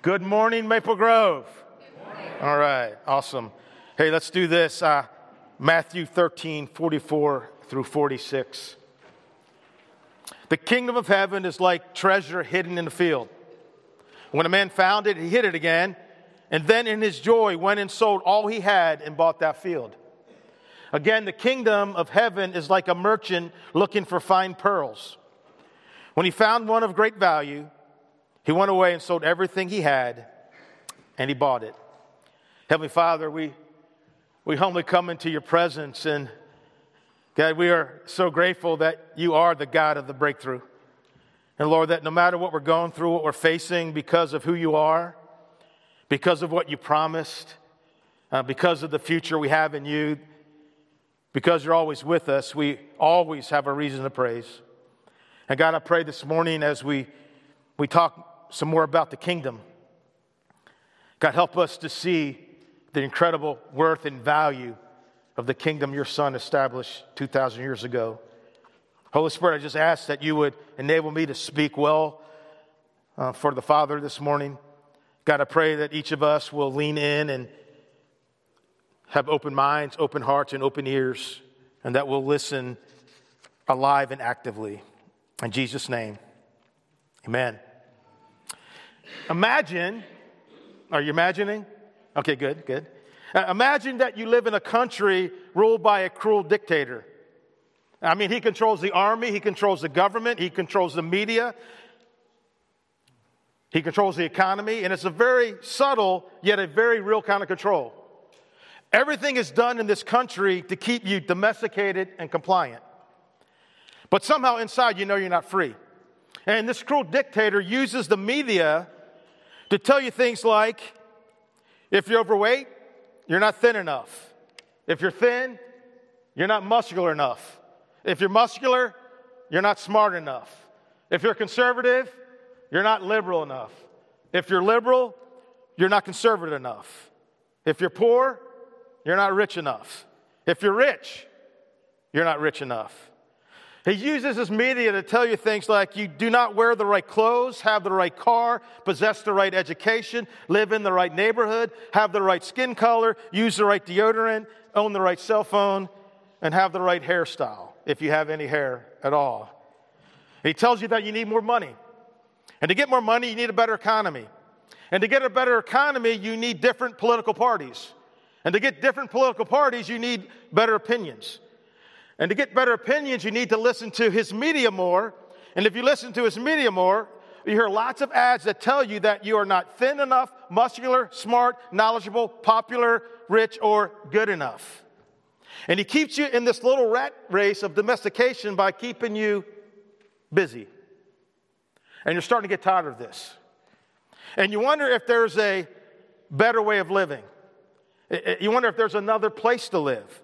Good morning, Maple Grove. All right, awesome. Hey, let's do this. Uh, Matthew 13, 44 through 46. The kingdom of heaven is like treasure hidden in the field. When a man found it, he hid it again, and then in his joy went and sold all he had and bought that field. Again, the kingdom of heaven is like a merchant looking for fine pearls. When he found one of great value, he went away and sold everything he had and he bought it. Heavenly Father, we, we humbly come into your presence and God, we are so grateful that you are the God of the breakthrough. And Lord, that no matter what we're going through, what we're facing, because of who you are, because of what you promised, uh, because of the future we have in you, because you're always with us, we always have a reason to praise. And God, I pray this morning as we, we talk some more about the kingdom. God, help us to see the incredible worth and value of the kingdom your son established 2,000 years ago. Holy Spirit, I just ask that you would enable me to speak well uh, for the Father this morning. God, I pray that each of us will lean in and have open minds, open hearts, and open ears, and that we'll listen alive and actively. In Jesus' name, amen. Imagine, are you imagining? Okay, good, good. Uh, imagine that you live in a country ruled by a cruel dictator. I mean, he controls the army, he controls the government, he controls the media, he controls the economy, and it's a very subtle yet a very real kind of control. Everything is done in this country to keep you domesticated and compliant. But somehow inside you know you're not free. And this cruel dictator uses the media to tell you things like if you're overweight, you're not thin enough. If you're thin, you're not muscular enough. If you're muscular, you're not smart enough. If you're conservative, you're not liberal enough. If you're liberal, you're not conservative enough. If you're poor, you're not rich enough. If you're rich, you're not rich enough. He uses his media to tell you things like you do not wear the right clothes, have the right car, possess the right education, live in the right neighborhood, have the right skin color, use the right deodorant, own the right cell phone, and have the right hairstyle, if you have any hair at all. He tells you that you need more money. And to get more money, you need a better economy. And to get a better economy, you need different political parties. And to get different political parties, you need better opinions. And to get better opinions, you need to listen to his media more. And if you listen to his media more, you hear lots of ads that tell you that you are not thin enough, muscular, smart, knowledgeable, popular, rich, or good enough. And he keeps you in this little rat race of domestication by keeping you busy. And you're starting to get tired of this. And you wonder if there's a better way of living. You wonder if there's another place to live.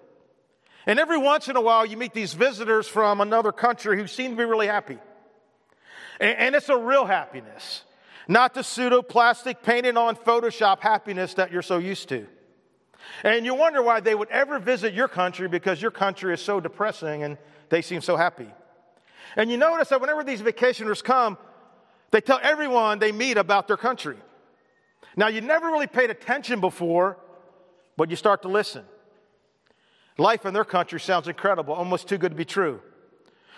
And every once in a while, you meet these visitors from another country who seem to be really happy. And, it's a real happiness, not the pseudo plastic painted on Photoshop happiness that you're so used to. And you wonder why they would ever visit your country because your country is so depressing and they seem so happy. And you notice that whenever these vacationers come, they tell everyone they meet about their country. Now, you never really paid attention before, but you start to listen. Life in their country sounds incredible, almost too good to be true.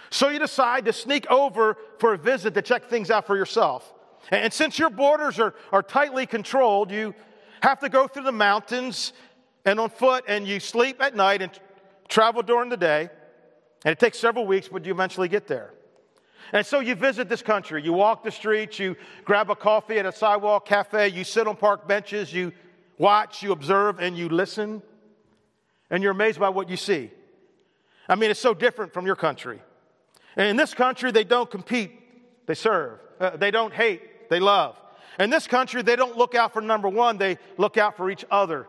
So you decide to sneak over for a visit to check things out for yourself. And since your borders are, are tightly controlled, you have to go through the mountains and on foot, and you sleep at night and travel during the day. And it takes several weeks, but you eventually get there. And so you visit this country. You walk the streets, you grab a coffee at a sidewalk cafe, you sit on park benches, you watch, you observe, and you listen and you're amazed by what you see. I mean, it's so different from your country. And in this country, they don't compete, they serve. Uh, they don't hate, they love. In this country, they don't look out for number one, they look out for each other.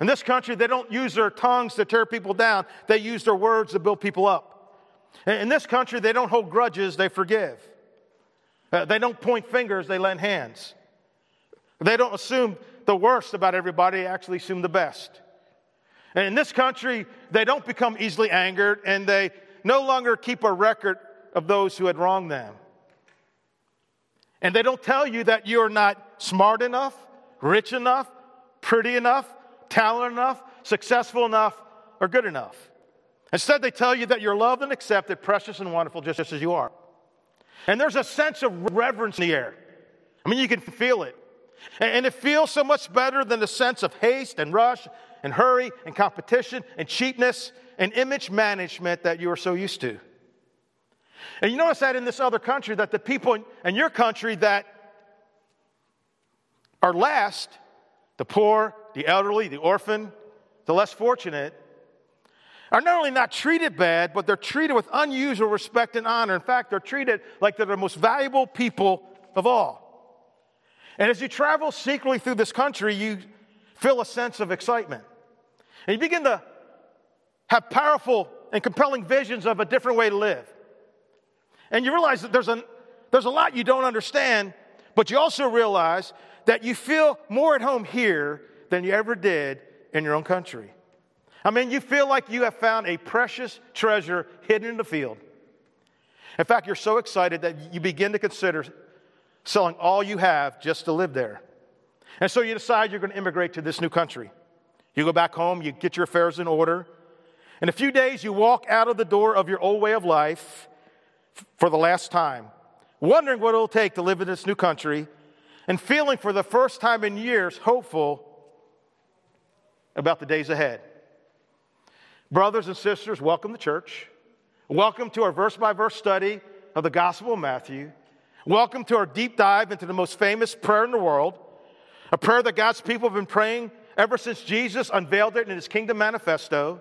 In this country, they don't use their tongues to tear people down, they use their words to build people up. In this country, they don't hold grudges, they forgive. Uh, they don't point fingers, they lend hands. They don't assume the worst about everybody, they actually assume the best. And in this country, they don't become easily angered and they no longer keep a record of those who had wronged them. And they don't tell you that you're not smart enough, rich enough, pretty enough, talented enough, successful enough, or good enough. Instead, they tell you that you're loved and accepted, precious and wonderful, just, as you are. And there's a sense of reverence in the air. I mean, you can feel it. And it feels so much better than the sense of haste and rush and hurry and competition and cheapness and image management that you are so used to. And you notice that in this other country, that the people in, your country that are last, the poor, the elderly, the orphan, the less fortunate, are not only not treated bad, but they're treated with unusual respect and honor. In fact, they're treated like they're the most valuable people of all. And as you travel secretly through this country, you feel a sense of excitement. And you begin to have powerful and compelling visions of a different way to live. And you realize that there's a, there's a lot you don't understand, but you also realize that you feel more at home here than you ever did in your own country. I mean, you feel like you have found a precious treasure hidden in the field. In fact, you're so excited that you begin to consider selling all you have just to live there. And so you decide you're going to immigrate to this new country. You go back home, you get your affairs in order. In a few days, you walk out of the door of your old way of life for the last time, wondering what it'll take to live in this new country, and feeling for the first time in years hopeful about the days ahead. Brothers and sisters, welcome to church. Welcome to our verse by verse study of the Gospel of Matthew. Welcome to our deep dive into the most famous prayer in the world, a prayer that God's people have been praying ever since Jesus unveiled it in his Kingdom Manifesto.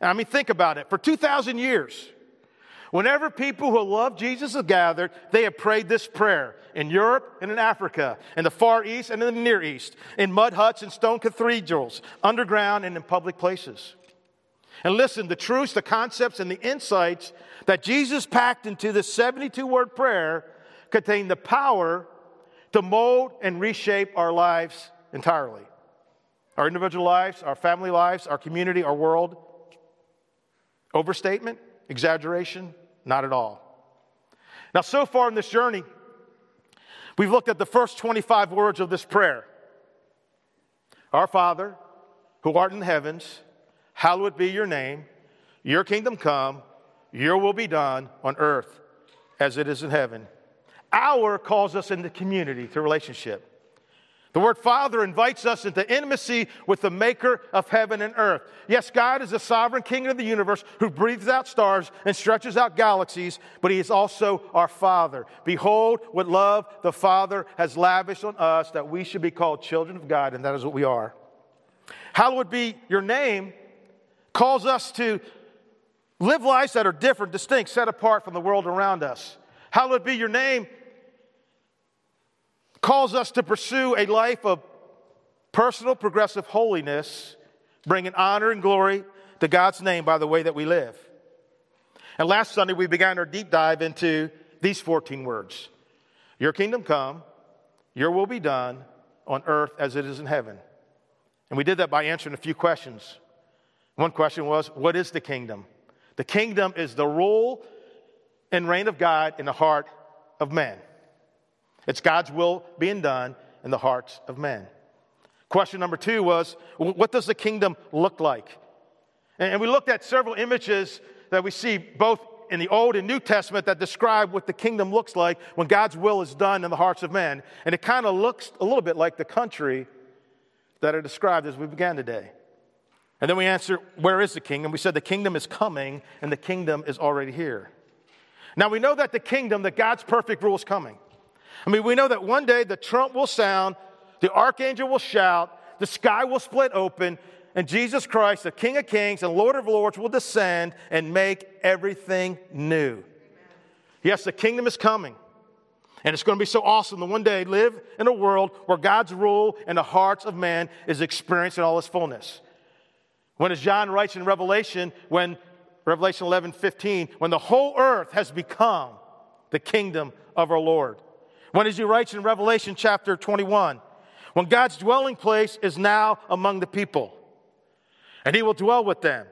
I mean, think about it. For 2,000 years, whenever people who love Jesus have gathered, they have prayed this prayer in Europe and in Africa, in the Far East and in the Near East, in mud huts and stone cathedrals, underground and in public places. And listen, the truths, the concepts, and the insights that Jesus packed into this 72 word prayer contain the power to mold and reshape our lives entirely our individual lives, our family lives, our community, our world. Overstatement? Exaggeration? Not at all. Now, so far in this journey, we've looked at the first 25 words of this prayer Our Father, who art in the heavens, hallowed be your name, your kingdom come, your will be done on earth as it is in heaven. Our calls us into community, to relationship. The word Father invites us into intimacy with the maker of heaven and earth. Yes, God is the sovereign king of the universe who breathes out stars and stretches out galaxies, but he is also our Father. Behold, what love the Father has lavished on us that we should be called children of God, and that is what we are. Hallowed be your name calls us to live lives that are different, distinct, set apart from the world around us. Hallowed be your name calls us to pursue a life of personal progressive holiness, bringing honor and glory to God's name by the way that we live. And last Sunday, we began our deep dive into these 14 words Your kingdom come, your will be done on earth as it is in heaven. And we did that by answering a few questions. One question was, What is the kingdom? The kingdom is the rule and reign of God in the heart of man. It's God's will being done in the hearts of men. Question number two was what does the kingdom look like? And we looked at several images that we see both in the Old and New Testament that describe what the kingdom looks like when God's will is done in the hearts of men. And it kind of looks a little bit like the country that are described as we began today. And then we answered, Where is the kingdom? We said the kingdom is coming and the kingdom is already here. Now we know that the kingdom, that God's perfect rule is coming. I mean, we know that one day the trump will sound, the archangel will shout, the sky will split open, and Jesus Christ, the King of Kings and Lord of Lords, will descend and make everything new. Yes, the kingdom is coming. And it's going to be so awesome to one day live in a world where God's rule in the hearts of man is experienced in all its fullness. When, as John writes in Revelation, when Revelation 11, 15, when the whole earth has become the kingdom of our Lord. When, as he writes in Revelation chapter 21, when God's dwelling place is now among the people, and he will dwell with them.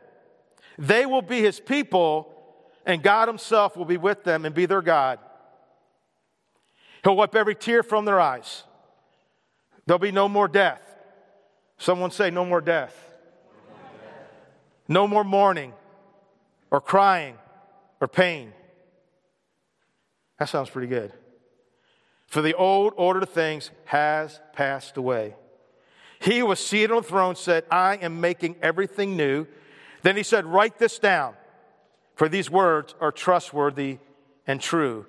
They will be his people, and God himself will be with them and be their God. He'll wipe every tear from their eyes. There'll be no more death. Someone say, No more death. No more mourning or crying or pain. That sounds pretty good. For the old order of things has passed away. He who was seated on the throne said, I am making everything new. Then he said, Write this down, for these words are trustworthy and true.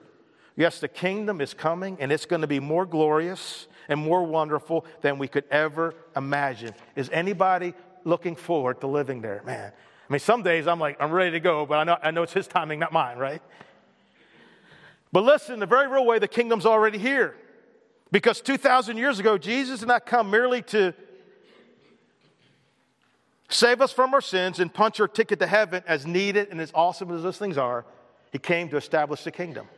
Yes, the kingdom is coming, and it's going to be more glorious and more wonderful than we could ever imagine. Is anybody looking forward to living there? Man, I mean, some days I'm like, I'm ready to go, but I know, I know it's his timing, not mine, right? But listen, the very real way, the kingdom's already here. Because 2,000 years ago, Jesus did not come merely to save us from our sins and punch our ticket to heaven as needed and as awesome as those things are. He came to establish the kingdom.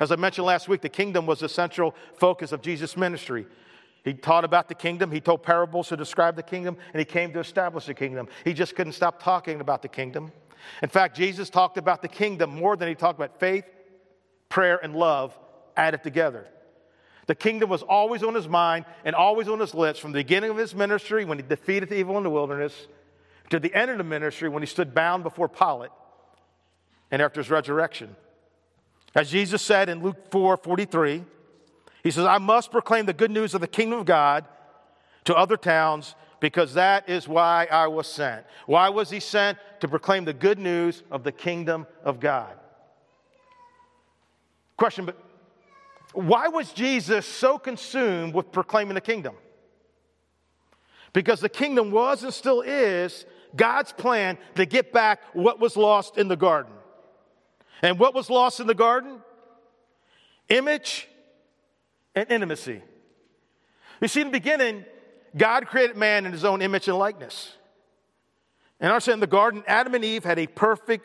As I mentioned last week, the kingdom was the central focus of Jesus' ministry. He taught about the kingdom, he told parables to describe the kingdom, and he came to establish the kingdom. He just couldn't stop talking about the kingdom. In fact, Jesus talked about the kingdom more than he talked about faith, prayer, and love added together. The kingdom was always on his mind and always on his lips from the beginning of his ministry when he defeated the evil in the wilderness to the end of the ministry when he stood bound before Pilate and after his resurrection. As Jesus said in Luke 4 43, he says, I must proclaim the good news of the kingdom of God to other towns because that is why I was sent. Why was he sent? To proclaim the good news of the kingdom of God. Question, but why was Jesus so consumed with proclaiming the kingdom? Because the kingdom was and still is God's plan to get back what was lost in the garden. And what was lost in the garden? Image and intimacy. You see, in the beginning, God created man in his own image and likeness. And understand in the garden, Adam and Eve had a perfect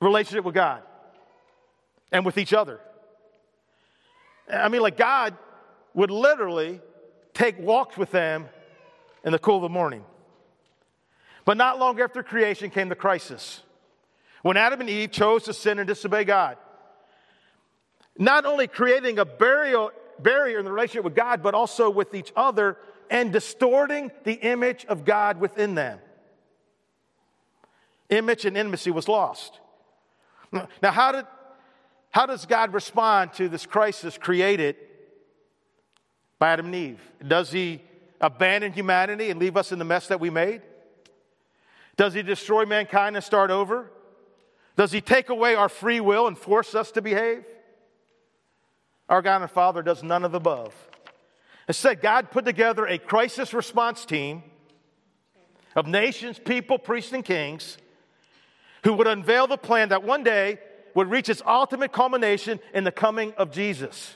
relationship with God and with each other. I mean, like God would literally take walks with them in the cool of the morning. But not long after creation came the crisis when Adam and Eve chose to sin and disobey God. Not only creating a burial, barrier in the relationship with God, but also with each other and distorting the image of God within them. Image and intimacy was lost. Now, how, did, how does God respond to this crisis created by Adam and Eve? Does he abandon humanity and leave us in the mess that we made? Does he destroy mankind and start over? Does he take away our free will and force us to behave? Our God and Father does none of the above. Instead, God put together a crisis response team of nations, people, priests, and kings who would unveil the plan that one day would reach its ultimate culmination in the coming of Jesus.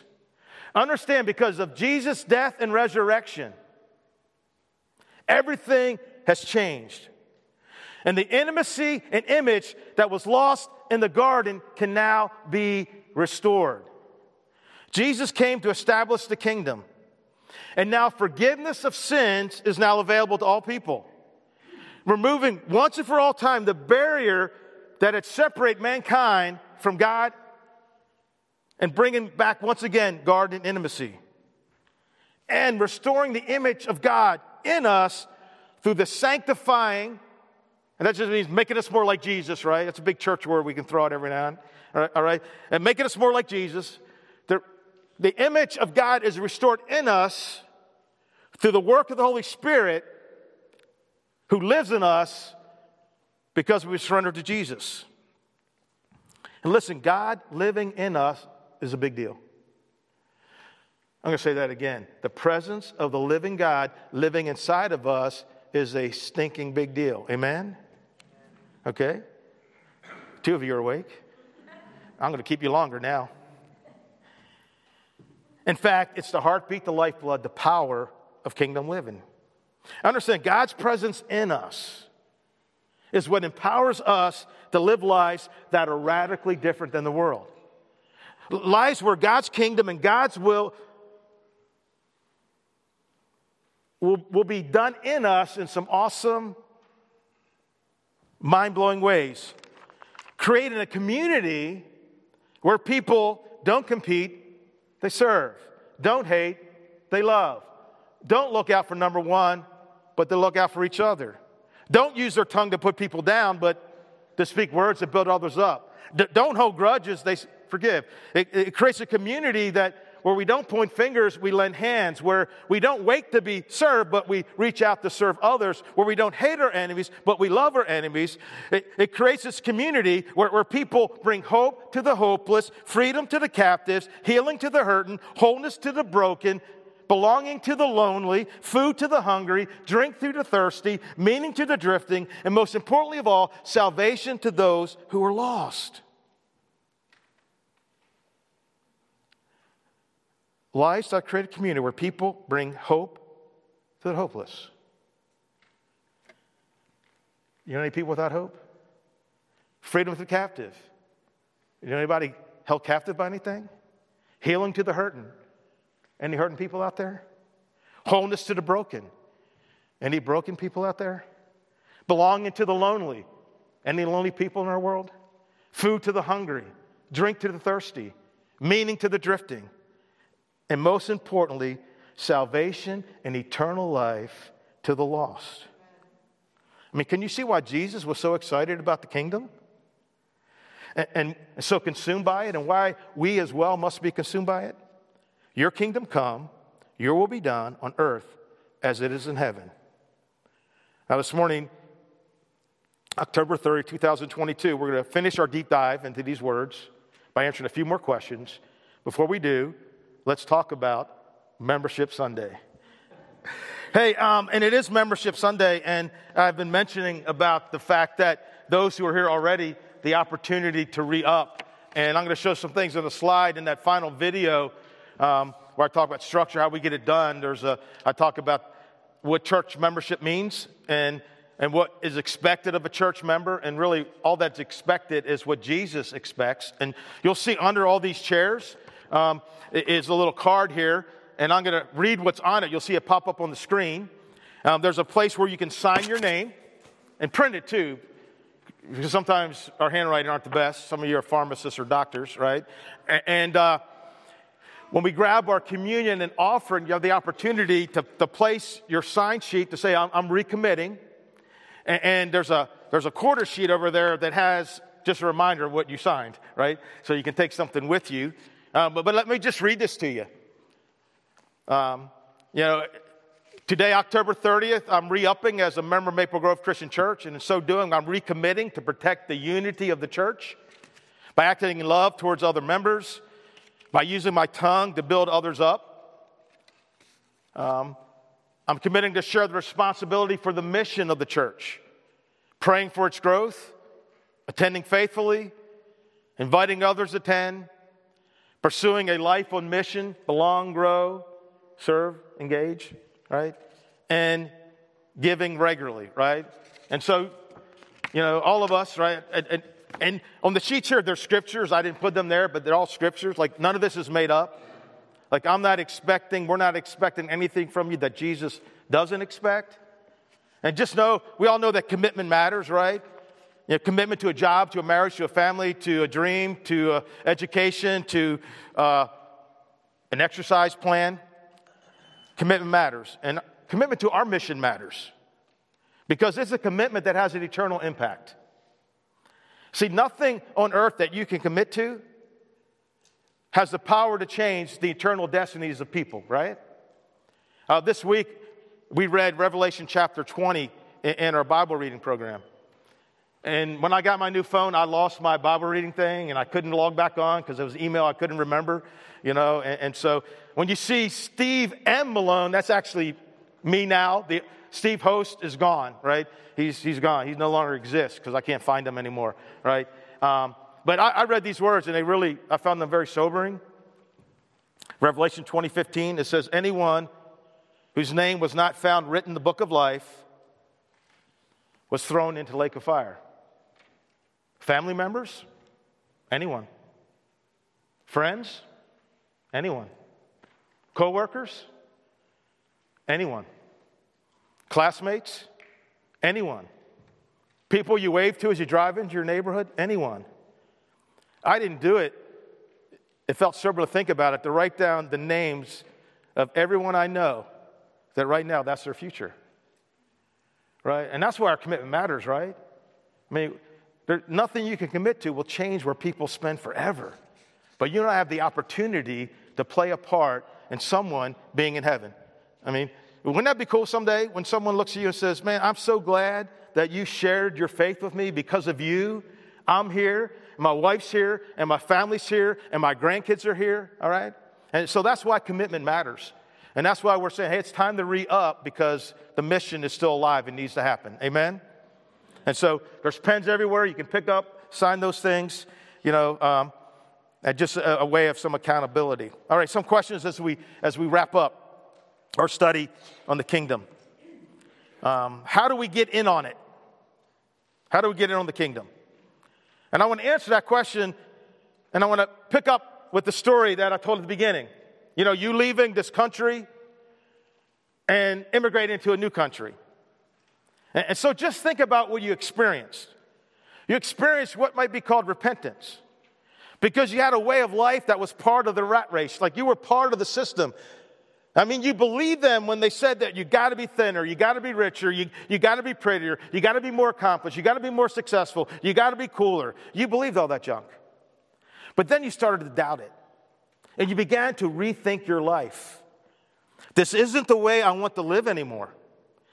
Understand, because of Jesus' death and resurrection, everything has changed. And the intimacy and image that was lost in the garden can now be restored. Jesus came to establish the kingdom. And now forgiveness of sins is now available to all people. Removing once and for all time the barrier that had separated mankind from God and bringing back once again garden intimacy. And restoring the image of God in us through the sanctifying and that just means making us more like Jesus, right? That's a big church word we can throw out every now and then. All right? And making us more like Jesus. The, the image of God is restored in us through the work of the Holy Spirit who lives in us because we surrender to Jesus. And listen, God living in us is a big deal. I'm going to say that again. The presence of the living God living inside of us is a stinking big deal. Amen? Okay? Two of you are awake. I'm going to keep you longer now. In fact, it's the heartbeat, the lifeblood, the power of kingdom living. Understand, God's presence in us is what empowers us to live lives that are radically different than the world. Lives where God's kingdom and God's will will, will be done in us in some awesome mind blowing ways. Creating a community where people don't compete, they serve. Don't hate, they love. Don't look out for number one, but they look out for each other. Don't use their tongue to put people down, but to speak words that build others up. D- don't hold grudges, they forgive. It, it creates a community that where we don't point fingers, we lend hands, where we don't wait to be served, but we reach out to serve others, where we don't hate our enemies, but we love our enemies. It, it creates this community where, where people bring hope to the hopeless, freedom to the captives, healing to the hurting, wholeness to the broken, belonging to the lonely, food to the hungry, drink to the thirsty, meaning to the drifting, and most importantly of all, salvation to those who are lost. Lives Livestock create a community where people bring hope to the hopeless. You know any people without hope? Freedom to the captive. You know anybody held captive by anything? Healing to the hurting. Any hurting people out there? Wholeness to the broken. Any broken people out there? Belonging to the lonely. Any lonely people in our world? Food to the hungry. Drink to the thirsty. Meaning to the drifting and most importantly, salvation and eternal life to the lost. I mean, can you see why Jesus was so excited about the kingdom? And, and, so consumed by it, and why we as well must be consumed by it? Your kingdom come, your will be done on earth as it is in heaven. Now, this morning, October 30, 2022, we're going to finish our deep dive into these words by answering a few more questions. Before we do, let's talk about Membership Sunday. Hey, um, and it is Membership Sunday, and I've been mentioning about the fact that those who are here already, the opportunity to re up. And I'm going to show some things on the slide in that final video um, where I talk about structure, how we get it done. There's a, I talk about what church membership means and, and what is expected of a church member. And really, all that's expected is what Jesus expects. And you'll see under all these chairs, um, is a little card here, and I'm going to read what's on it. You'll see it pop up on the screen. Um, there's a place where you can sign your name and print it too, because sometimes our handwriting aren't the best. Some of you are pharmacists or doctors, right? And uh, when we grab our communion and offering, you have the opportunity to, to place your sign sheet to say, I'm, I'm recommitting. And, and there's, a, there's a quarter sheet over there that has just a reminder of what you signed, right? So you can take something with you. Um, but, but, let me just read this to you. Um, you know, today, October 30th, I'm re upping as a member of Maple Grove Christian Church, and in so doing, I'm recommitting to protect the unity of the church by acting in love towards other members, by using my tongue to build others up. Um, I'm committing to share the responsibility for the mission of the church, praying for its growth, attending faithfully, inviting others to attend, pursuing a life on mission, belong, grow, serve, engage, right? And giving regularly, right? And so, you know, all of us, right? And, and, and, on the sheets here, there's scriptures. I didn't put them there, but they're all scriptures. Like, none of this is made up. Like, I'm not expecting, we're not expecting anything from you that Jesus doesn't expect. And just know, we all know that commitment matters, right? You know, commitment to a job, to a marriage, to a family, to a dream, to a education, to uh, an exercise plan. Commitment matters. And commitment to our mission matters because it's a commitment that has an eternal impact. See, nothing on earth that you can commit to has the power to change the eternal destinies of people, right? Uh, this week, we read Revelation chapter 20 in, our Bible reading program. And when I got my new phone, I lost my Bible reading thing and I couldn't log back on because it was email I couldn't remember, you know. And, and, so when you see Steve M. Malone, that's actually me now. The, Steve Host is gone, right? He's, he's gone. He no longer exists because I can't find him anymore, right? Um, but I, I read these words and they really, I found them very sobering. Revelation 2015, it says, Anyone whose name was not found written in the book of life was thrown into lake of fire. Family members? Anyone. Friends? Anyone. Co-workers? Anyone. Classmates? Anyone. People you wave to as you drive into your neighborhood? Anyone. I didn't do it it felt sober to think about it, to write down the names of everyone I know that right now that's their future. Right? And that's why our commitment matters, right? I mean, there, nothing you can commit to will change where people spend forever. But you don't have the opportunity to play a part in someone being in heaven. I mean, wouldn't that be cool someday when someone looks at you and says, Man, I'm so glad that you shared your faith with me because of you. I'm here, my wife's here, and my family's here, and my grandkids are here, all right? And so that's why commitment matters. And that's why we're saying, hey, it's time to re up because the mission is still alive and needs to happen. Amen? And so there's pens everywhere. You can pick up, sign those things, you know, um, and just a, a, way of some accountability. All right, some questions as we, as we wrap up our study on the kingdom. Um, how do we get in on it? How do we get in on the kingdom? And I want to answer that question, and I want to pick up with the story that I told at the beginning. You know, you leaving this country and immigrating to a new country. And, and so just think about what you experienced. You experienced what might be called repentance because you had a way of life that was part of the rat race, like you were part of the system. I mean, you believe them when they said that you got to be thinner, you got to be richer, you, you got to be prettier, you got to be more accomplished, you got to be more successful, you got to be cooler. You believed all that junk. But then you started to doubt it, and you began to rethink your life. This isn't the way I want to live anymore.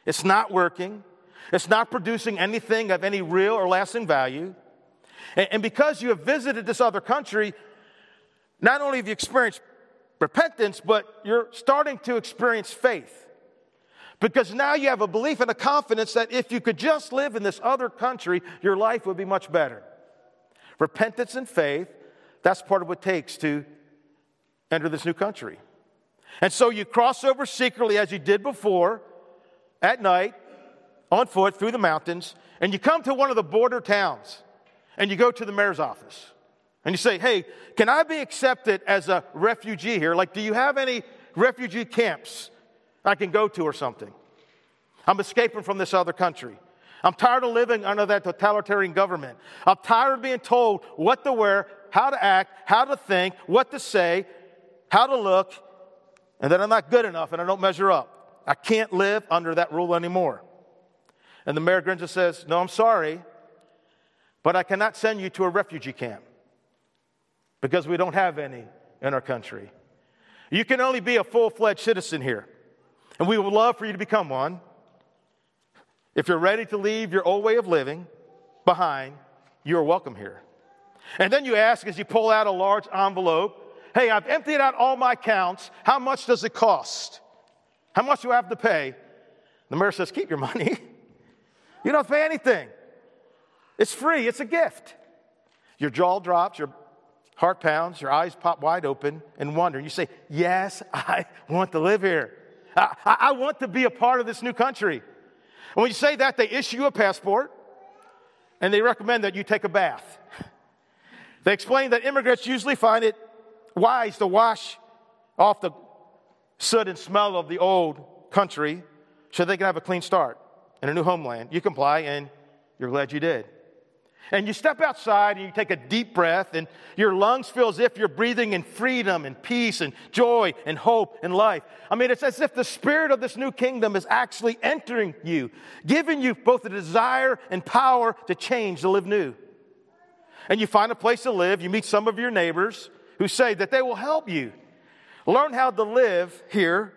It's not working. It's not producing anything of any real or lasting value. And, because you have visited this other country, not only have you experienced repentance, but you're starting to experience faith. Because now you have a belief and a confidence that if you could just live in this other country, your life would be much better. Repentance and faith, that's part of what it takes to enter this new country. And so you cross over secretly as you did before at night on foot through the mountains, and you come to one of the border towns and you go to the mayor's office and you say, Hey, can I be accepted as a refugee here? Like, do you have any refugee camps I can go to or something? I'm escaping from this other country. I'm tired of living under that totalitarian government. I'm tired of being told what to wear, how to act, how to think, what to say, how to look, and that I'm not good enough and I don't measure up. I can't live under that rule anymore. And the mayor grins and says, No, I'm sorry, but I cannot send you to a refugee camp because we don't have any in our country. You can only be a full fledged citizen here, and we would love for you to become one. If you're ready to leave your old way of living behind, you are welcome here. And then you ask as you pull out a large envelope, Hey, I've emptied out all my accounts. How much does it cost? How much do I have to pay? The mayor says, Keep your money. You don't pay anything. It's free, it's a gift. Your jaw drops, your heart pounds, your eyes pop wide open and wonder. You say, Yes, I want to live here. I, I, want to be a part of this new country. And when you say that, they issue you a passport and they recommend that you take a bath. They explain that immigrants usually find it wise to wash off the soot and smell of the old country so they can have a clean start in a new homeland. You comply and you're glad you did. And you step outside and you take a deep breath, and your lungs feel as if you're breathing in freedom and peace and joy and hope and life. I mean, it's as if the spirit of this new kingdom is actually entering you, giving you both the desire and power to change, to live new. And you find a place to live, you meet some of your neighbors who say that they will help you learn how to live here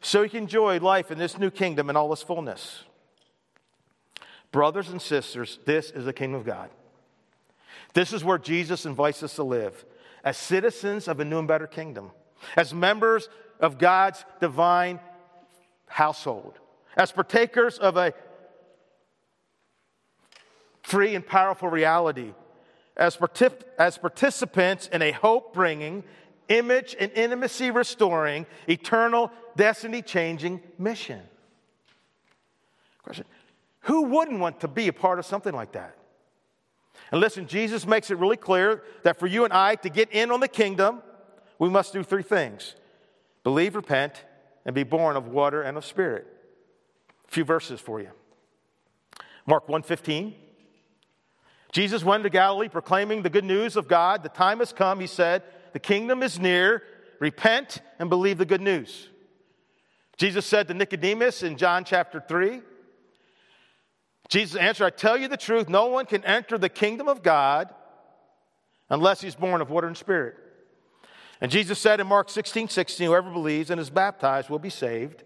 so you can enjoy life in this new kingdom in all its fullness. Brothers and sisters, this is the kingdom of God. This is where Jesus invites us to live as citizens of a new and better kingdom, as members of God's divine household, as partakers of a free and powerful reality, as, as participants in a hope bringing, image and intimacy restoring, eternal, destiny changing mission. Question who wouldn't want to be a part of something like that? And listen, Jesus makes it really clear that for you and I to get in on the kingdom, we must do three things believe, repent, and be born of water and of spirit. A few verses for you. Mark 1:15. Jesus went to Galilee proclaiming the good news of God. The time has come, he said, The kingdom is near. Repent and believe the good news. Jesus said to Nicodemus in John chapter 3, Jesus answered, I tell you the truth, no one can enter the kingdom of God unless he's born of water and spirit. And Jesus said in Mark 16, 16, whoever believes and is baptized will be saved.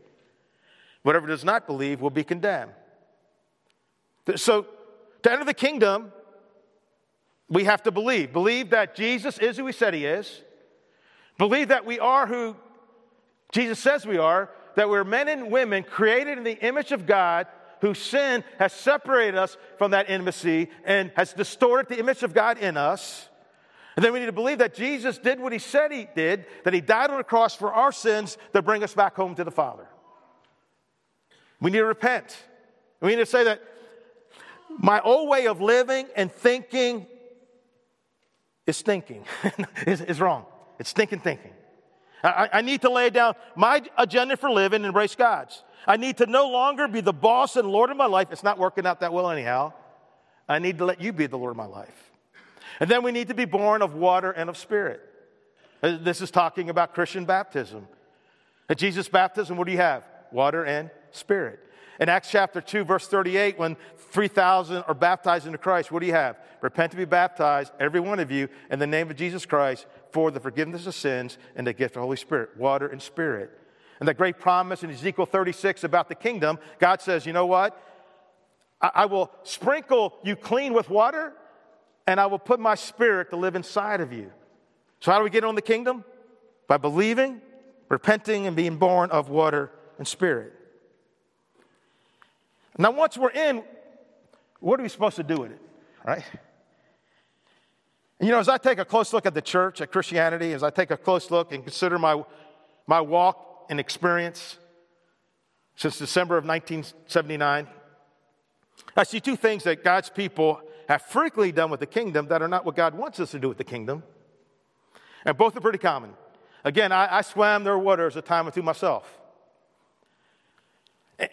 Whatever does not believe will be condemned. So, to enter the kingdom, we have to believe. Believe that Jesus is who he said he is. Believe that we are who Jesus says we are, that we're men and women created in the image of God, whose sin has separated us from that intimacy and has distorted the image of God in us. And then we need to believe that Jesus did what he said he did, that he died on the cross for our sins to bring us back home to the Father. We need to repent. We need to say that my old way of living and thinking is stinking, is, wrong. It's stinking thinking. I, I need to lay down my agenda for living and embrace God's. I need to no longer be the boss and Lord of my life. It's not working out that well, anyhow. I need to let you be the Lord of my life. And then we need to be born of water and of spirit. Uh, this is talking about Christian baptism. At Jesus' baptism, what do you have? Water and spirit. In Acts chapter 2, verse 38, when 3,000 are baptized into Christ, what do you have? Repent to be baptized, every one of you, in the name of Jesus Christ for the forgiveness of sins and the gift of the Holy Spirit, water and spirit. And that great promise in Ezekiel 36 about the kingdom, God says, you know what? I, I will sprinkle you clean with water, and I will put my spirit to live inside of you. So, how do we get on the kingdom? By believing, repenting, and being born of water and spirit. Now, once we're in, what are we supposed to do with it? Right? And you know, as I take a close look at the church, at Christianity, as I take a close look and consider my, my walk and experience since December of 1979, I see two things that God's people have frequently done with the kingdom that are not what God wants us to do with the kingdom. And both are pretty common. Again, I, I swam their waters a time or two myself.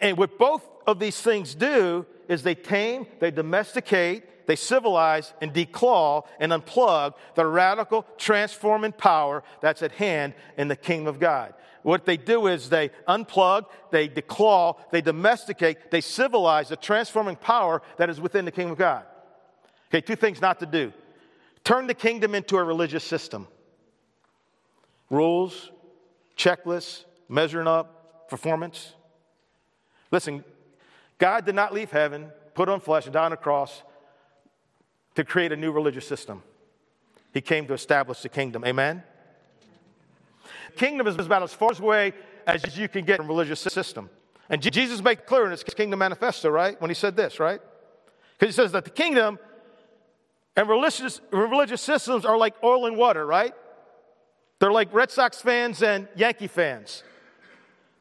And what both of these things do is they tame, they domesticate, they civilize and declaw and unplug the radical transforming power that's at hand in the kingdom of God. What they do is they unplug, they declaw, they domesticate, they civilize the transforming power that is within the kingdom of God. Okay, two things not to do turn the kingdom into a religious system rules, checklists, measuring up, performance. Listen, God did not leave heaven, put on flesh, and die on a cross to create a new religious system. He came to establish the kingdom. Amen? Kingdom is about as far away as you can get from religious system. And Jesus made clear in his kingdom manifesto, right? When he said this, right? Because he says that the kingdom and religious, religious systems are like oil and water, right? They're like Red Sox fans and Yankee fans.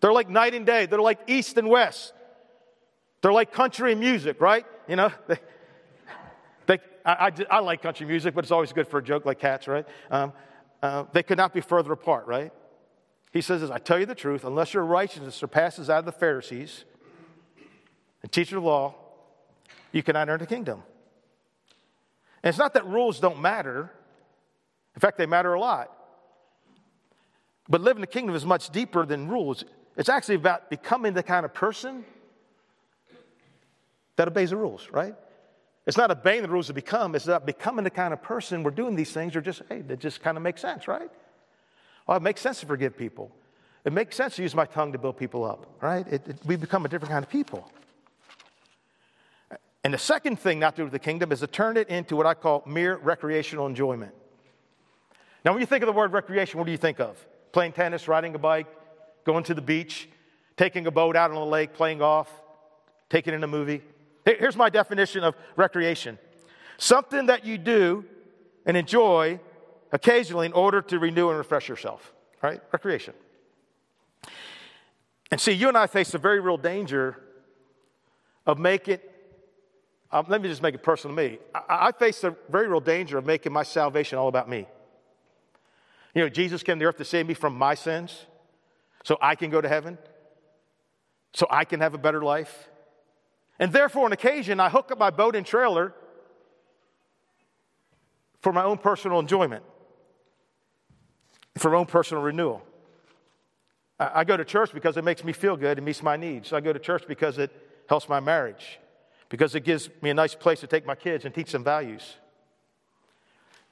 They're like night and day. They're like east and west. They're like country music, right? You know, they, I, I, I, like country music, but it's always good for a joke like cats, right? Um, uh, they could not be further apart, right? He says I tell you the truth, unless your righteousness surpasses that of the Pharisees and teacher of the law, you cannot enter the kingdom. And it's not that rules don't matter. In fact, they matter a lot. But living the kingdom is much deeper than rules. It's actually about becoming the kind of person that obeys the rules, right? It's not obeying the rules to become, it's about becoming the kind of person we're doing these things, or just, hey, that just kind of makes sense, right? Well, it makes sense to forgive people. It makes sense to use my tongue to build people up, right? It, it, we become a different kind of people. And the second thing not to do with the kingdom is to turn it into what I call mere recreational enjoyment. Now, when you think of the word recreation, what do you think of? Playing tennis, riding a bike, going to the beach, taking a boat out on the lake, playing golf, taking in a movie. Here's my definition of recreation something that you do and enjoy occasionally in order to renew and refresh yourself, right? Recreation. And see, you and I face the very real danger of making, um, let me just make it personal to me. I, I face the very real danger of making my salvation all about me. You know, Jesus came to earth to save me from my sins so I can go to heaven, so I can have a better life. And therefore, on occasion, I hook up my boat and trailer for my own personal enjoyment. for my own personal renewal. I, I go to church because it makes me feel good and meets my needs. I go to church because it helps my marriage, because it gives me a nice place to take my kids and teach them values.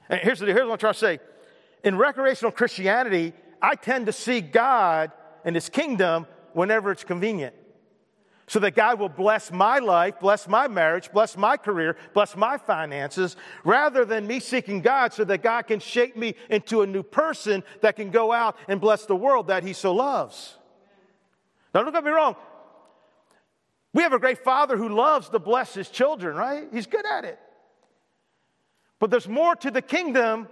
And here's, the, here's what I'm trying to say. In recreational Christianity, I tend to see God and His kingdom whenever it's convenient so that God will bless my life, bless my marriage, bless my career, bless my finances, rather than me seeking God so that God can shape me into a new person that can go out and bless the world that He so loves. Now, don't get me wrong. We have a great Father who loves to bless His children, right? He's good at it. But there's more to the kingdom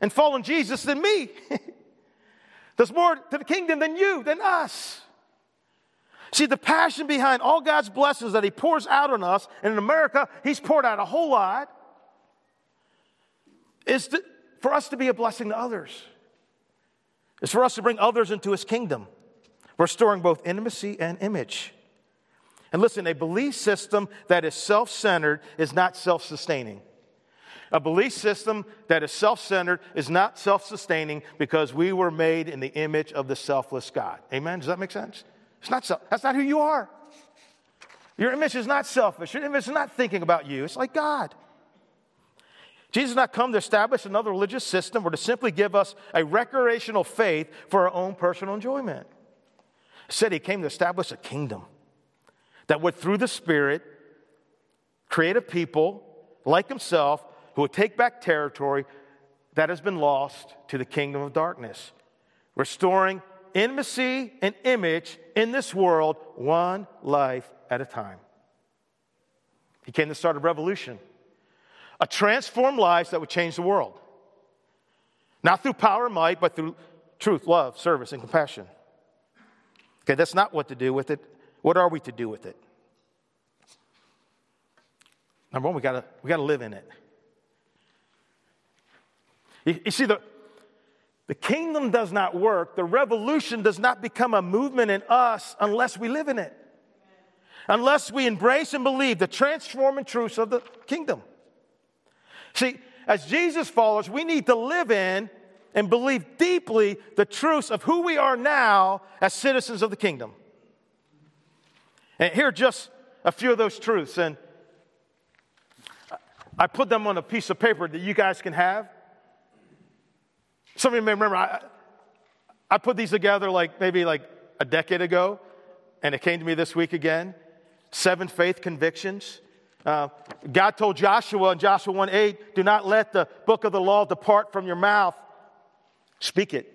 and following Jesus than me. there's more to the kingdom than you, than us. See, the passion behind all God's blessings that He pours out on us, and in America, He's poured out a whole lot, is to, for us to be a blessing to others. It's for us to bring others into His kingdom, restoring both intimacy and image. And listen, a belief system that is self centered is not self sustaining. A belief system that is self centered is not self sustaining because we were made in the image of the selfless God. Amen? Does that make sense? It's not self, that's not who you are. Your image is not selfish. Your image is not thinking about you. It's like God. Jesus did not come to establish another religious system or to simply give us a recreational faith for our own personal enjoyment. Said he came to establish a kingdom that would, through the Spirit, create a people like himself who would take back territory that has been lost to the kingdom of darkness, restoring intimacy and image in this world, one life at a time. He came to start a revolution, a transformed life that would change the world. Not through power and might, but through truth, love, service, and compassion. Okay, that's not what to do with it. What are we to do with it? Number one, we gotta, we gotta live in it. You, you see, the, the kingdom does not work, the revolution does not become a movement in us unless we live in it. Unless we embrace and believe the transforming truths of the kingdom. See, as Jesus followers, we need to live in and believe deeply the truths of who we are now as citizens of the kingdom. And here are just a few of those truths. And I put them on a piece of paper that you guys can have. Some of you may remember, I, I put these together like maybe like a decade ago, and it came to me this week again. Seven faith convictions. Uh, God told Joshua in Joshua 1 8, do not let the book of the law depart from your mouth. Speak it.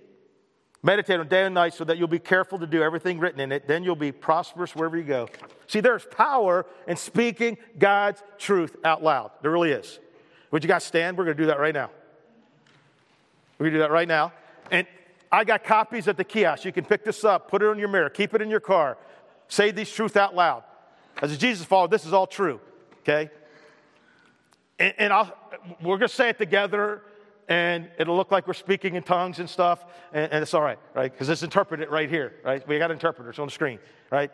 Meditate on day and night so that you'll be careful to do everything written in it. Then you'll be prosperous wherever you go. See, there's power in speaking God's truth out loud. There really is. Would you guys stand? We're going to do that right now. We're do that right now. And I got copies at the kiosk. You can pick this up, put it on your mirror, keep it in your car. Say these truths out loud. As a Jesus follower, this is all true, okay? And, and I'll, we're going to say it together, and it'll look like we're speaking in tongues and stuff, and, and it's all right, right? Because it's interpreted right here, right? We got interpreters on the screen, right?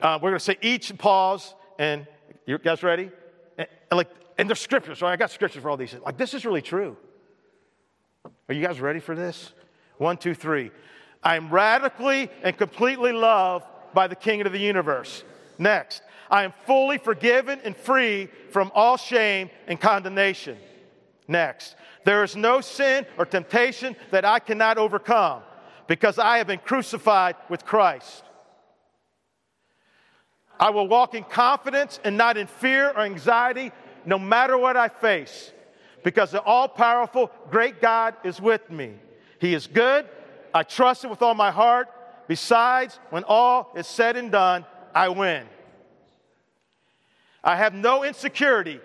Uh, we're going to say each pause, and you guys ready? And, and like, and there's scriptures, right? I got scriptures for all these. Like, this is really true. Are you guys ready for this? One, two, three. I'm radically and completely loved by the King of the universe. Next, I am fully forgiven and free from all shame and condemnation. Next, there is no sin or temptation that I cannot overcome because I have been crucified with Christ. I will walk in confidence and not in fear or anxiety no matter what I face because the all powerful, great God is with me. He is good. I trust Him with all my heart. Besides, when all is said and done, I win. I have no insecurity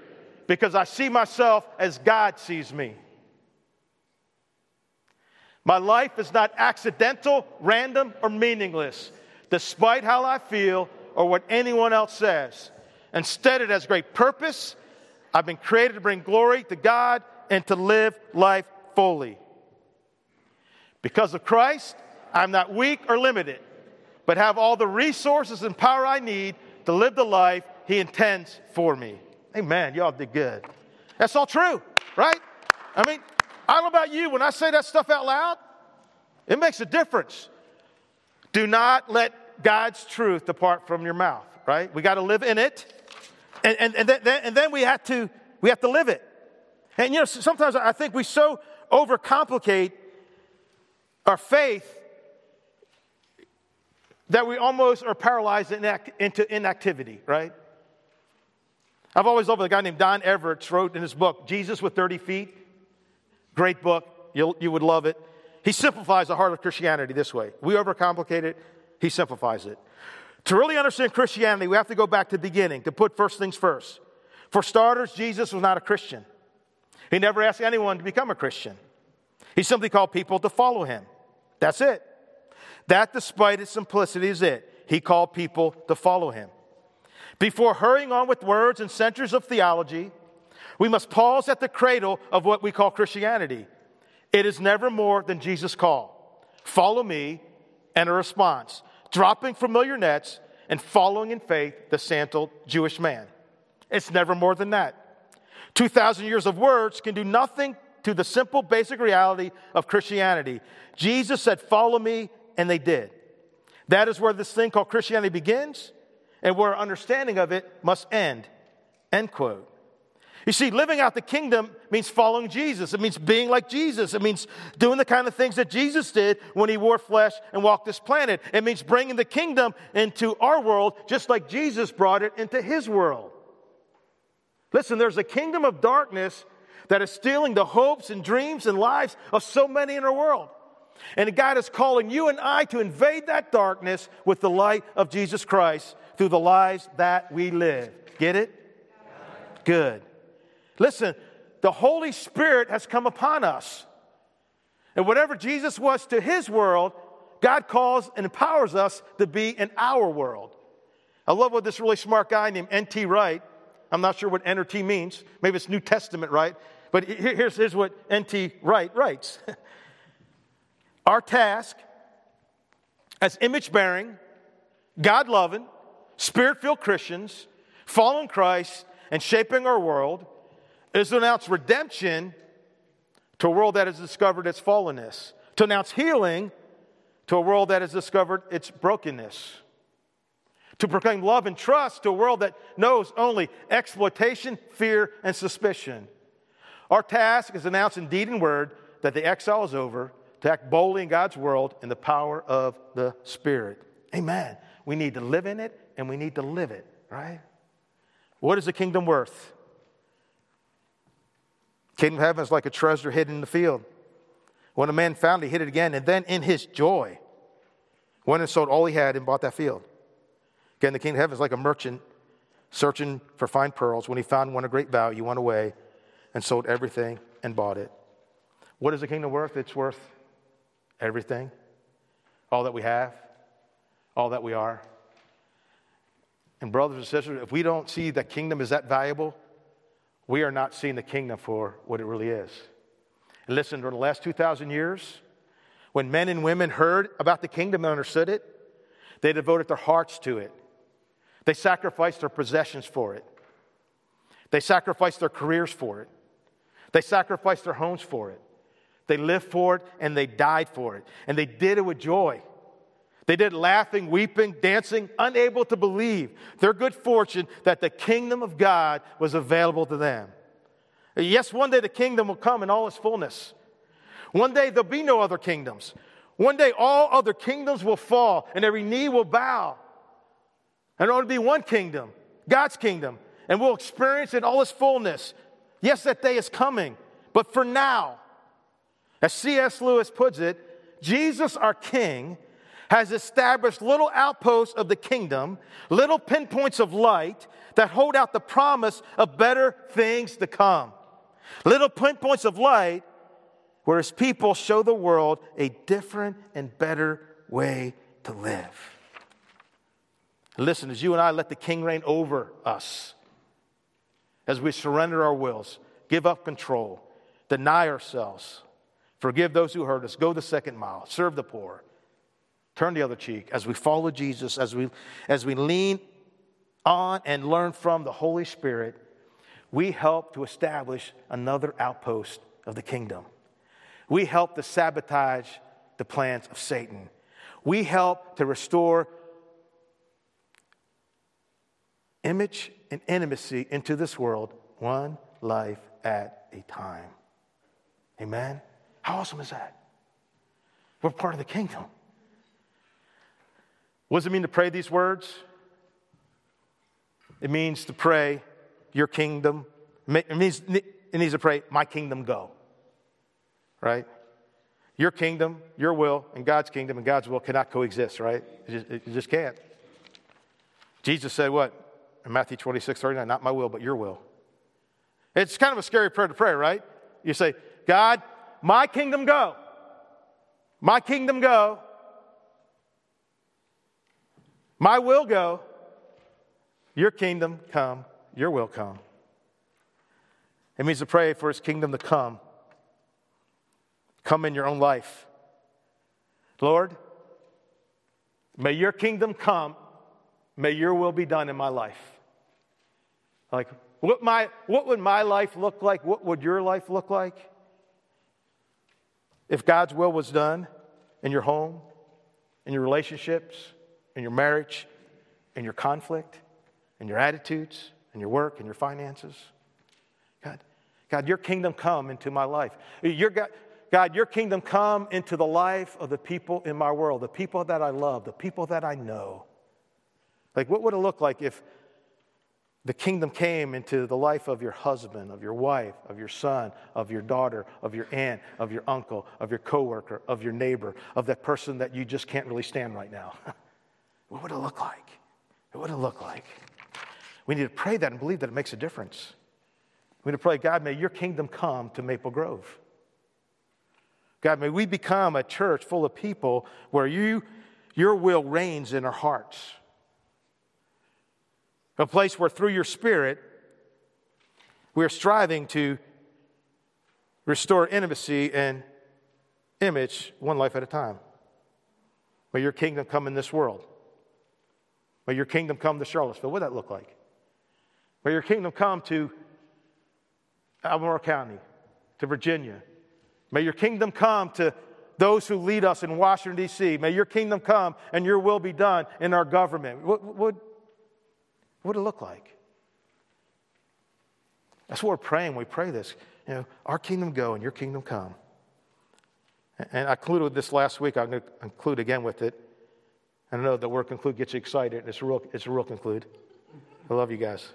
because I see myself as God sees me. My life is not accidental, random, or meaningless, despite how I feel or what anyone else says. Instead, it has great purpose I've been created to bring glory to God and to live life fully. Because of Christ, I'm not weak or limited, but have all the resources and power I need to live the life He intends for me. Amen. Y'all did good. That's all true, right? I mean, I don't know about you, when I say that stuff out loud, It makes a difference. Do not let God's truth depart from your mouth, right? We got to live in it. And, and, and, then, and then we have to we have to live it. And you know, sometimes I think we so overcomplicate our faith that we almost are paralyzed into inactivity, right? I've always loved a guy named Don Everts wrote in his book, Jesus with Dirty Feet. Great book. You'll, you would love it. He simplifies the heart of Christianity this way. We overcomplicate it, he simplifies it. To really understand Christianity, we have to go back to the beginning, to put first things first. For starters, Jesus was not a Christian. He never asked anyone to become a Christian. He simply called people to follow him. That's it. That, despite its simplicity, is it. He called people to follow him. Before hurrying on with words and centers of theology, we must pause at the cradle of what we call Christianity. It is never more than Jesus' call follow me and a response, dropping familiar nets and following in faith the sandaled Jewish man. It's never more than that. 2,000 years of words can do nothing to the simple, basic reality of Christianity. Jesus said, Follow me, and they did. That is where this thing called Christianity begins and where our understanding of it must end. End quote. You see, living out the kingdom means following Jesus. It means being like Jesus. It means doing the kind of things that Jesus did when he wore flesh and walked this planet. It means bringing the kingdom into our world just like Jesus brought it into his world. Listen, there's a kingdom of darkness that is stealing the hopes and dreams and lives of so many in our world. And God is calling you and I to invade that darkness with the light of Jesus Christ through the lives that we live. Get it? Good. Listen, the Holy Spirit has come upon us. And whatever Jesus was to his world, God calls and empowers us to be in our world. I love what this really smart guy named N.T. Wright, I'm not sure what N or T means. Maybe it's New Testament, right? But here's, here's what N.T. Wright writes Our task as image bearing, God loving, spirit filled Christians, following Christ, and shaping our world is to announce redemption to a world that has discovered its fallenness, to announce healing to a world that has discovered its brokenness, to proclaim love and trust to a world that knows only exploitation, fear, and suspicion. Our task is to announce in deed and word that the exile is over, to act boldly in God's world in the power of the Spirit. Amen. We need to live in it and we need to live it, right? What is the kingdom worth? Kingdom of heaven is like a treasure hidden in the field. When a man found it, he hid it again, and then in his joy, went and sold all he had and bought that field. Again, the kingdom of heaven is like a merchant searching for fine pearls. When he found one of great value, he went away and sold everything and bought it. What is the kingdom worth? It's worth everything, all that we have, all that we are. And, brothers and sisters, if we don't see that kingdom is that valuable, we are not seeing the kingdom for what it really is. And listen, during the last 2,000 years, when men and women heard about the kingdom and understood it, they devoted their hearts to it. They sacrificed their possessions for it. They sacrificed their careers for it. They sacrificed their homes for it. They lived for it and they died for it. And they did it with joy. They did laughing, weeping, dancing, unable to believe their good fortune that the kingdom of God was available to them. Yes, one day the kingdom will come in all its fullness. One day there'll be no other kingdoms. One day all other kingdoms will fall and every knee will bow. And it'll only be one kingdom, God's kingdom, and we'll experience it all its fullness. Yes, that day is coming, but for now, as C.S. Lewis puts it, Jesus, our King, has established little outposts of the kingdom, little pinpoints of light that hold out the promise of better things to come. Little pinpoints of light where his people show the world a different and better way to live. Listen, as you and I let the king reign over us, as we surrender our wills, give up control, deny ourselves, forgive those who hurt us, go the second mile, serve the poor turn the other cheek as we follow Jesus, as we, as we lean on and learn from the Holy Spirit, we help to establish another outpost of the kingdom. We help to sabotage the plans of Satan. We help to restore image and intimacy into this world, one life at a time. Amen? How awesome is that? We're part of the kingdom. What does it mean to pray these words? It means to pray, Your kingdom. It means it needs to pray, My kingdom go. Right? Your kingdom, your will, and God's kingdom and God's will cannot coexist, right? It just, it just can't. Jesus said what? In Matthew 26, 39, not my will, but your will. It's kind of a scary prayer to pray, right? You say, God, my kingdom go. My kingdom go. My will go. Your kingdom come. Your will come. It means to pray for his kingdom to come. Come in your own life. Lord, may your kingdom come. May your will be done in my life. Like, what, my, what would my life look like? What would your life look like? If God's will was done in your home, in your relationships, in your marriage, in your conflict, in your attitudes, in your work, in your finances. God, God, your kingdom come into my life. Your God, God, your kingdom come into the life of the people in my world, the people that I love, the people that I know. Like, what would it look like if the kingdom came into the life of your husband, of your wife, of your son, of your daughter, of your aunt, of your uncle, of your coworker, of your neighbor, of that person that you just can't really stand right now. what would it look like? What would it look like? We need to pray that and believe that it makes a difference. We need to pray, God, may your kingdom come to Maple Grove. God, may we become a church full of people where you, your will reigns in our hearts. A place where through your spirit, we are striving to restore intimacy and image one life at a time. May your kingdom come in this world. May your kingdom come to Charlottesville. What would that look like? May your kingdom come to Albemarle County, to Virginia. May your kingdom come to those who lead us in Washington, D.C. May your kingdom come and your will be done in our government. What, what, what would it look like? That's what we're praying. We pray this. You know, our kingdom go and your kingdom come. And I concluded with this last week. I'm going to conclude again with it. I know the word conclude gets you excited. It's a real, it's a real conclude. I love you guys.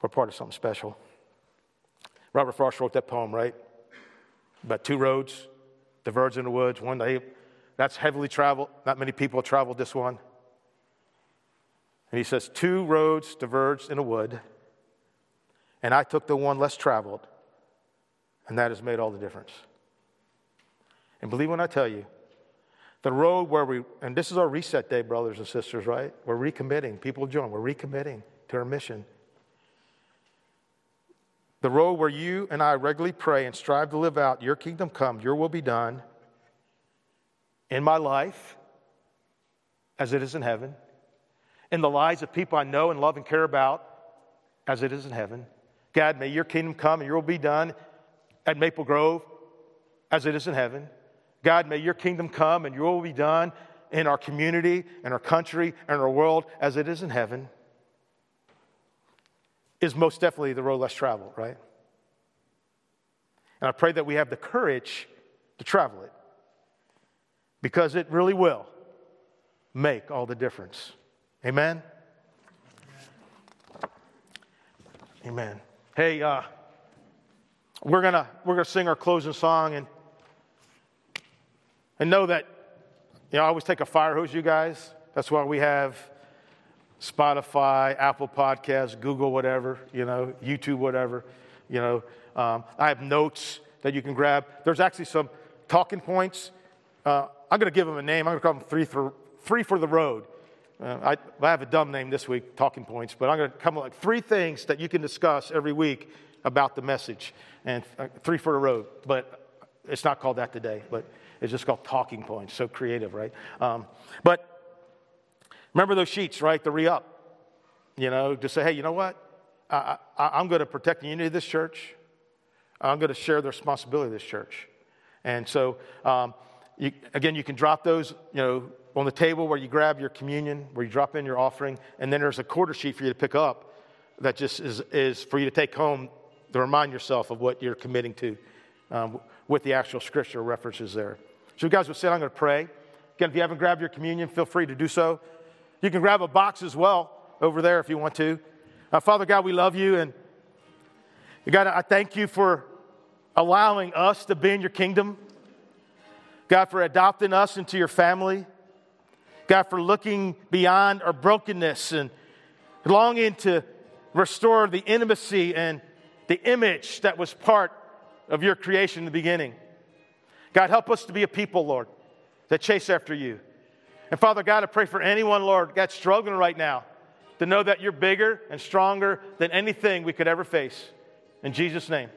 We're part of something special. Robert Frost wrote that poem, right? About two roads diverge in the woods. One day, that's heavily traveled. Not many people have traveled this one. And he says, Two roads diverged in a wood, and I took the one less traveled, and that has made all the difference. And believe when I tell you, the road where we, and this is our reset day, brothers and sisters, right? We're recommitting. People join. We're recommitting to our mission. The road where you and I regularly pray and strive to live out your kingdom come, your will be done in my life as it is in heaven in the lives of people I know and love and care about as it is in heaven. God, may your kingdom come and your will be done at Maple Grove as it is in heaven. God, may your kingdom come and your will be done in our community, in our country, and our world as it is in heaven. Is most definitely the road less traveled, right? And I pray that we have the courage to travel it because it really will make all the difference. Amen? Amen. Hey, uh, we're gonna we're gonna sing our closing song and and know that you know I always take a fire hose, you guys. That's why we have Spotify, Apple Podcasts, Google, whatever, you know, YouTube, whatever. You know, um, I have notes that you can grab. There's actually some talking points. Uh, I'm going to give them a name. I'm going to call them three for, three for the road. Uh, I, I, have a dumb name this week, talking points, but I'm going to come up with like three things that you can discuss every week about the message, and uh, three for the road. But it's not called that today, but it's just called talking points. So creative, right? Um, but remember those sheets, right? The re up. You know, to say, hey, you know what? I, I, I'm going to protect the unity of this church. I'm going to share the responsibility of this church. And so, um, you, again, you can drop those, you know, on the table where you grab your communion, where you drop in your offering, and then there's a quarter sheet for you to pick up that just is, is for you to take home to remind yourself of what you're committing to um, with the actual scripture references there. So, you guys will sit, I'm going to pray. Again, if you haven't grabbed your communion, feel free to do so. You can grab a box as well over there if you want to. Uh, Father God, we love you, and God, I thank you for allowing us to be in your kingdom. God, for adopting us into your family. God, for looking beyond our brokenness and longing to restore the intimacy and the image that was part of your creation in the beginning. God, help us to be a people, Lord, that chase after you. And Father God, I pray for anyone, Lord, that's struggling right now to know that you're bigger and stronger than anything we could ever face. In Jesus' name,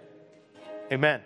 amen.